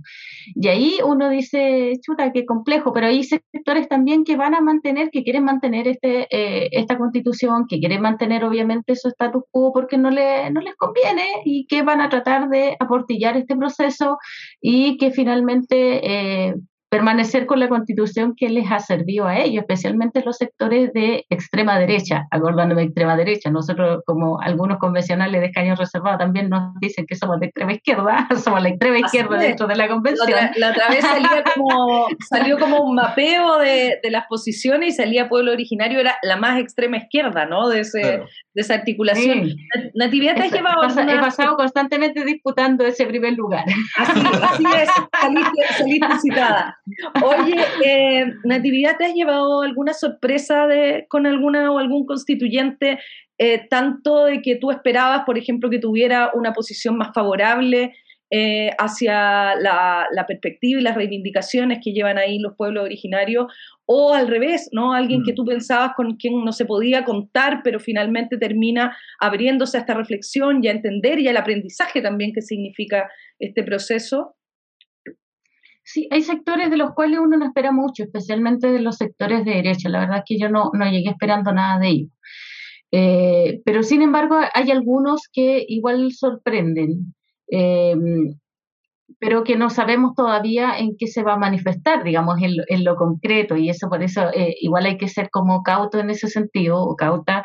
Y ahí uno dice, chuta, qué complejo, pero hay sectores también que van a mantener, que quieren mantener este, eh, esta constitución, que quieren mantener obviamente su status quo porque no, le, no les conviene y que van a tratar de aportillar este proceso y que finalmente... Eh, permanecer con la constitución que les ha servido a ellos, especialmente los sectores de extrema derecha, acordándome de extrema derecha. Nosotros, como algunos convencionales de escaños reservados, también nos dicen que somos de extrema izquierda, [LAUGHS] somos la extrema izquierda dentro de la convención. La otra, vez [LAUGHS] como, salió como un mapeo de, las posiciones y salía Pueblo Originario, era la más extrema izquierda, ¿no? De, ese, de esa articulación. Natividad, te has llevado. He, pasado constantemente disputando ese primer lugar. Así, así es, saliste citada. Oye, eh, Natividad, ¿te has llevado alguna sorpresa de, con alguna o algún constituyente, eh, tanto de que tú esperabas, por ejemplo, que tuviera una posición más favorable eh, hacia la, perspectiva y las reivindicaciones que llevan ahí los pueblos originarios, o al revés, ¿no? Alguien que mm. tú pensabas con quien no se podía contar, pero finalmente termina abriéndose a esta reflexión y a entender y al aprendizaje también que significa este proceso. Sí, hay sectores de los cuales uno no espera mucho, especialmente de los sectores de derecha. La verdad es que yo no, no llegué esperando nada de ellos. Eh, pero sin embargo, hay algunos que igual sorprenden, eh, pero que no sabemos todavía en qué se va a manifestar, digamos, en, lo concreto. Y eso por eso eh, igual hay que ser como cauto en ese sentido, o cauta,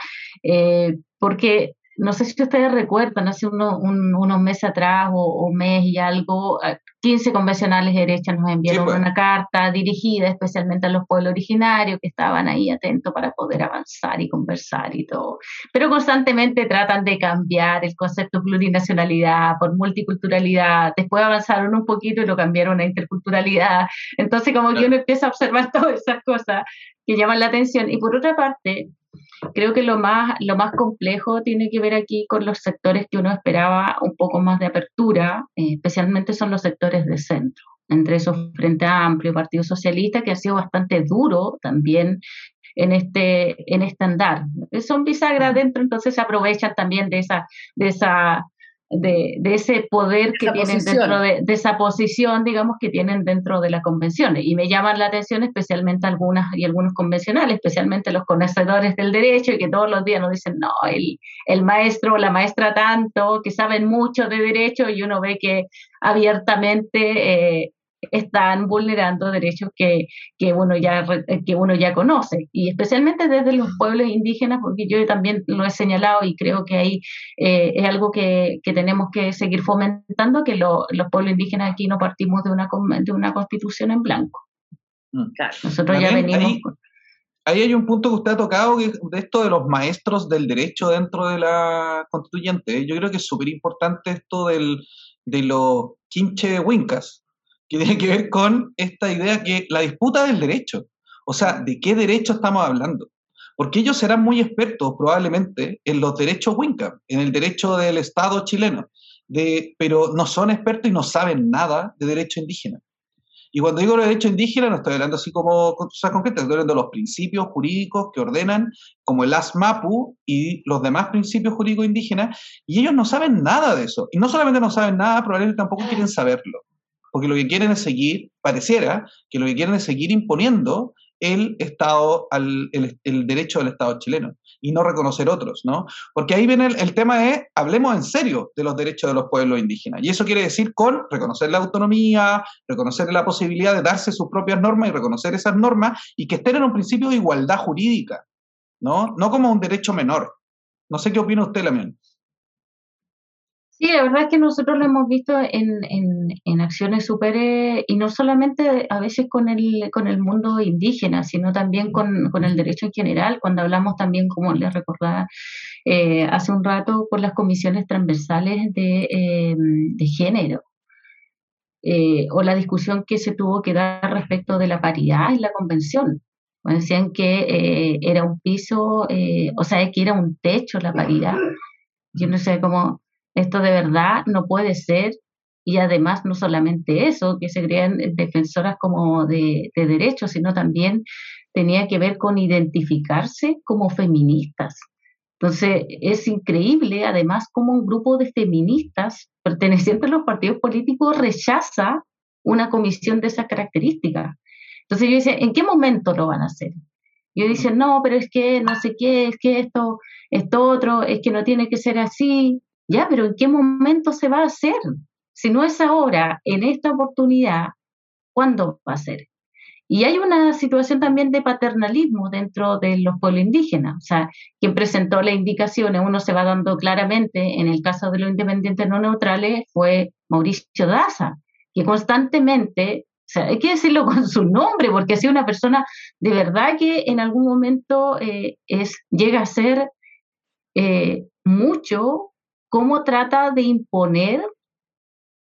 porque no sé si ustedes recuerdan, hace unos meses atrás o un mes y algo, 15 convencionales de derecha nos enviaron pues. una carta dirigida especialmente a los pueblos originarios que estaban ahí atentos para poder avanzar y conversar y todo. Pero constantemente tratan de cambiar el concepto de plurinacionalidad por multiculturalidad. Después avanzaron un poquito y lo cambiaron a interculturalidad. Entonces como que uno empieza a observar [LAUGHS] todas esas cosas que llaman la atención. Y por otra parte, Creo que lo más, lo más complejo tiene que ver aquí con los sectores que uno esperaba un poco más de apertura, eh, especialmente son los sectores de centro, entre esos Frente Amplio, Partido Socialista, que ha sido bastante duro también en este, en este andar. Son bisagras dentro, entonces se aprovechan también de esa, de esa de, de ese poder que tienen dentro de, de, esa posición, digamos, que tienen dentro de las convenciones. Y me llaman la atención especialmente algunas y algunos convencionales, especialmente los conocedores del derecho y que todos los días nos dicen, no, el, el maestro o la maestra tanto, que saben mucho de derecho y uno ve que abiertamente eh, están vulnerando derechos que, que, uno ya, que uno ya conoce, y especialmente desde los pueblos indígenas, porque yo también lo he señalado y creo que ahí eh, es algo que, que, tenemos que seguir fomentando, que los pueblos indígenas aquí no partimos de una, de una constitución en blanco. Mm. Nosotros ya venimos... ahí hay un punto que usted ha tocado, de esto de los maestros del derecho dentro de la constituyente. Yo creo que es súper importante esto del, de los quinche wincas, que tiene que ver con esta idea que la disputa del derecho, o sea, ¿de qué derecho estamos hablando? Porque ellos serán muy expertos probablemente en los derechos winca, en el derecho del Estado chileno, de, pero no son expertos y no saben nada de derecho indígena. Y cuando digo derecho indígena, no estoy hablando así como cosas concretas, estoy hablando de los principios jurídicos que ordenan, como el ASMAPU y los demás principios jurídicos indígenas, y ellos no saben nada de eso. Y no solamente no saben nada, probablemente tampoco quieren saberlo. Porque lo que quieren es seguir, pareciera que lo que quieren es seguir imponiendo el Estado, al, el, derecho del Estado chileno y no reconocer otros, ¿no? Porque ahí viene el, tema de, hablemos en serio de los derechos de los pueblos indígenas. Y eso quiere decir con reconocer la autonomía, reconocer la posibilidad de darse sus propias normas y reconocer esas normas y que estén en un principio de igualdad jurídica, ¿no? No como un derecho menor. No sé qué opina usted, Lamián. Sí, la verdad es que nosotros lo hemos visto en, en, acciones súper, y no solamente a veces con el, con el mundo indígena, sino también con, con el derecho en general, cuando hablamos también, como les recordaba eh, hace un rato, con las comisiones transversales de, eh, de género. Eh, o la discusión que se tuvo que dar respecto de la paridad en la convención. Decían que era un piso, o sea, que era un techo la paridad. Yo no sé cómo, esto de verdad no puede ser. Y además, no solamente eso, que se crean defensoras como de, derechos, sino también tenía que ver con identificarse como feministas. Entonces, es increíble, además, cómo un grupo de feministas pertenecientes a los partidos políticos rechaza una comisión de esas características. Entonces yo decía, ¿en qué momento lo van a hacer? Yo decía, no, pero es que no sé qué, es que esto, esto otro, es que no tiene que ser así. Ya, pero ¿en qué momento se va a hacer? Si no es ahora, en esta oportunidad, ¿cuándo va a ser? Y hay una situación también de paternalismo dentro de los pueblos indígenas. O sea, quien presentó las indicaciones, uno se va dando claramente, en el caso de los independientes no neutrales, fue Mauricio Daza, que constantemente, o sea, hay que decirlo con su nombre, porque ha sido una persona de verdad que en algún momento eh, es, llega a ser eh, mucho cómo trata de imponer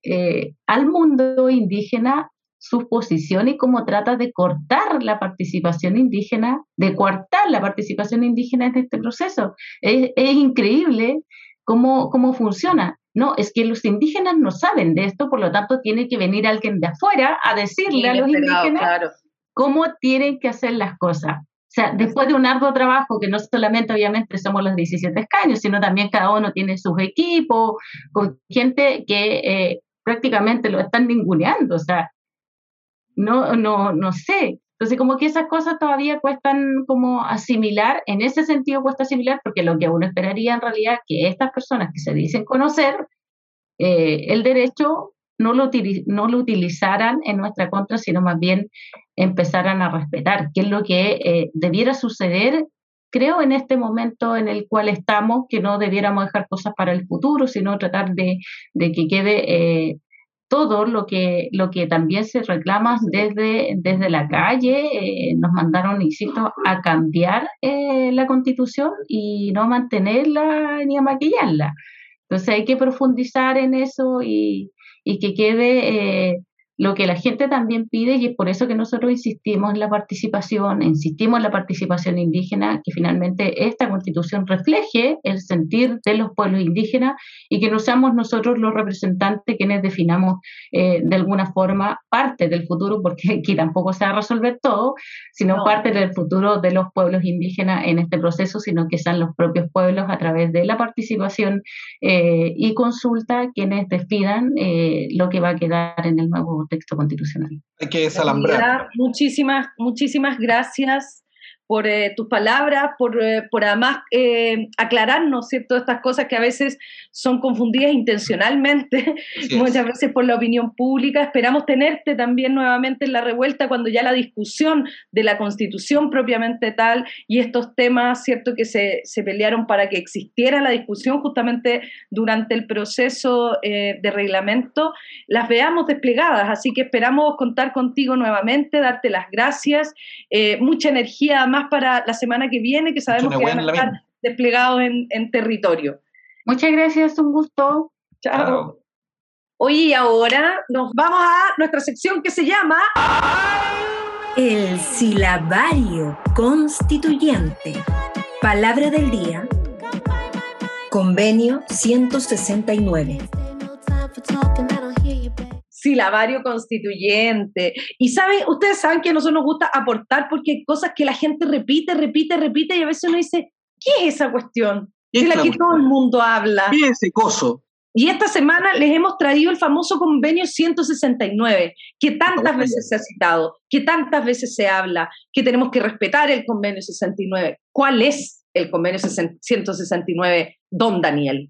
eh, al mundo indígena sus posiciones y cómo trata de cortar la participación indígena, de coartar la participación indígena en este proceso. Es, increíble cómo, cómo funciona. No, es que los indígenas no saben de esto, por lo tanto tiene que venir alguien de afuera a decirle a los indígenas cómo tienen que hacer las cosas. Sea, después de un arduo trabajo, que no solamente obviamente somos los 17 escaños, sino también cada uno tiene sus equipos, con gente que eh, prácticamente lo están ninguneando, o sea, no, no, no sé. Entonces, como que esas cosas todavía cuestan como asimilar, en ese sentido cuesta asimilar, porque lo que uno esperaría en realidad que estas personas que se dicen conocer eh, el derecho no lo, no lo utilizaran en nuestra contra, sino más bien empezaran a respetar, que es lo que eh, debiera suceder, creo, en este momento en el cual estamos, que no debiéramos dejar cosas para el futuro, sino tratar de, que quede eh, todo lo que, lo que también se reclama desde, desde la calle. Eh, nos mandaron, insisto, a cambiar la constitución y no mantenerla ni a maquillarla. Entonces hay que profundizar en eso y, y que quede eh, lo que la gente también pide y es por eso que nosotros insistimos en la participación, insistimos en la participación indígena, que finalmente esta constitución refleje el sentir de los pueblos indígenas y que no seamos nosotros los representantes quienes definamos eh, de alguna forma parte del futuro, porque aquí tampoco se va a resolver todo, sino parte del futuro de los pueblos indígenas en este proceso, sino que sean los propios pueblos a través de la participación eh, y consulta quienes definan eh, lo que va a quedar en el nuevo texto constitucional. Hay que desalambrar. Muchísimas, muchísimas gracias por eh, tus palabras, por, eh, por además eh, aclararnos, ¿cierto?, estas cosas que a veces son confundidas intencionalmente, [LAUGHS] muchas veces por la opinión pública. Esperamos tenerte también nuevamente en la revuelta cuando ya la discusión de la constitución propiamente tal y estos temas, ¿cierto?, que se, se pelearon para que existiera la discusión justamente durante el proceso de reglamento, las veamos desplegadas. Así que esperamos contar contigo nuevamente, darte las gracias, mucha energía más para la semana que viene, que sabemos que van a estar desplegados en, territorio. Muchas gracias, un gusto. Chao. Oye, y ahora nos vamos a nuestra sección que se llama... El silabario constituyente. Palabra del día. Convenio 169 silabario constituyente. Y saben, ustedes saben que a nosotros nos gusta aportar porque hay cosas que la gente repite, repite, repite y a veces uno dice, ¿qué es esa cuestión? De la que todo el mundo habla. ¿Qué es ese coso? Y esta semana les hemos traído el famoso convenio 169, que tantas veces se ha citado, que tantas veces se habla, que tenemos que respetar el convenio 69. ¿Cuál es el convenio 169, don Daniel?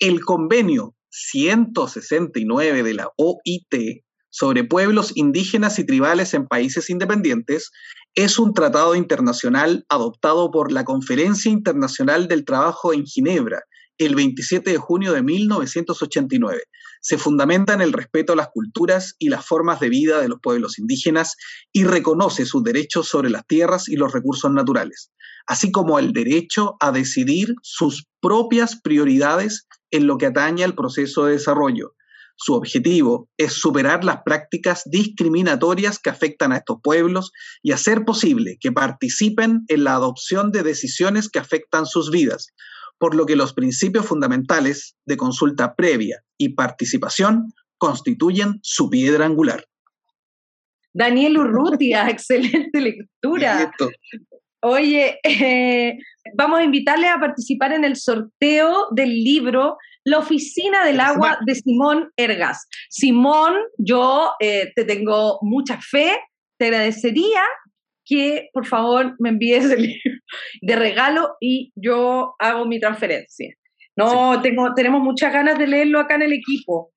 El convenio 169 de la OIT sobre pueblos indígenas y tribales en países independientes es un tratado internacional adoptado por la Conferencia Internacional del Trabajo en Ginebra el 27 de junio de 1989. Se fundamenta en el respeto a las culturas y las formas de vida de los pueblos indígenas y reconoce sus derechos sobre las tierras y los recursos naturales, así como el derecho a decidir sus propias prioridades en lo que atañe al proceso de desarrollo. Su objetivo es superar las prácticas discriminatorias que afectan a estos pueblos y hacer posible que participen en la adopción de decisiones que afectan sus vidas, por lo que los principios fundamentales de consulta previa y participación constituyen su piedra angular. Daniel Urrutia, [LAUGHS] excelente lectura. Oye, eh, vamos a invitarle a participar en el sorteo del libro La Oficina del Agua de Simón Ergas. Simón, yo eh, te tengo mucha fe, te agradecería que por favor me envíes el libro de regalo y yo hago mi transferencia. No, tengo, tenemos muchas ganas de leerlo acá en el equipo.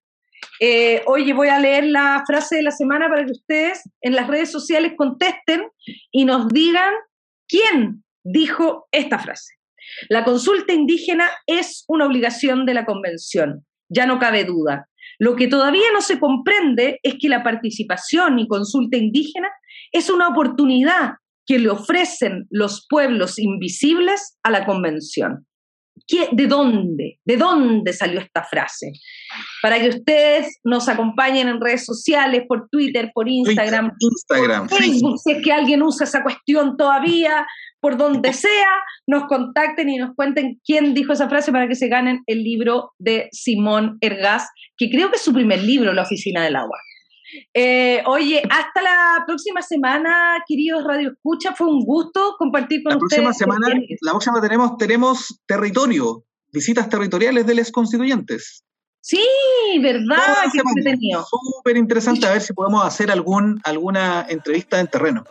Eh, oye, voy a leer la frase de la semana para que ustedes en las redes sociales contesten y nos digan quién dijo esta frase. La consulta indígena es una obligación de la Convención, ya no cabe duda. Lo que todavía no se comprende es que la participación y consulta indígena es una oportunidad que le ofrecen los pueblos invisibles a la Convención. ¿De dónde? ¿De dónde salió esta frase? Para que ustedes nos acompañen en redes sociales, por Twitter, por Instagram, Instagram por Facebook, si es que alguien usa esa cuestión todavía, por donde [LAUGHS] sea, nos contacten y nos cuenten quién dijo esa frase para que se ganen el libro de Simón Ergaz, que creo que es su primer libro, La Oficina del Agua. Eh, oye, hasta la próxima semana, queridos Radio Escucha, fue un gusto compartir con ustedes. la próxima Semana, la próxima tenemos, tenemos territorio, visitas territoriales de los constituyentes. Sí, verdad, qué entretenido. Súper interesante, a ver si podemos hacer algún, alguna entrevista en terreno.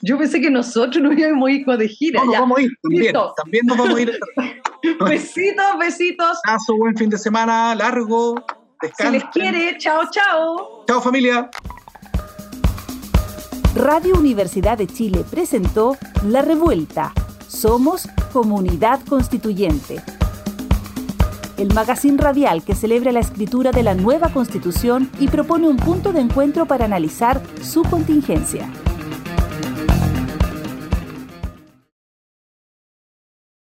Yo pensé que nosotros nos íbamos a ir de gira. No, nos vamos a ir también. También nos vamos a ir. [LAUGHS] besitos, besitos. Paso, buen fin de semana, largo. Se les quiere. Chao, chao. Chao, familia. Radio Universidad de Chile presentó La Revuelta. Somos Comunidad Constituyente. El magazine radial que celebra la escritura de la nueva constitución y propone un punto de encuentro para analizar su contingencia.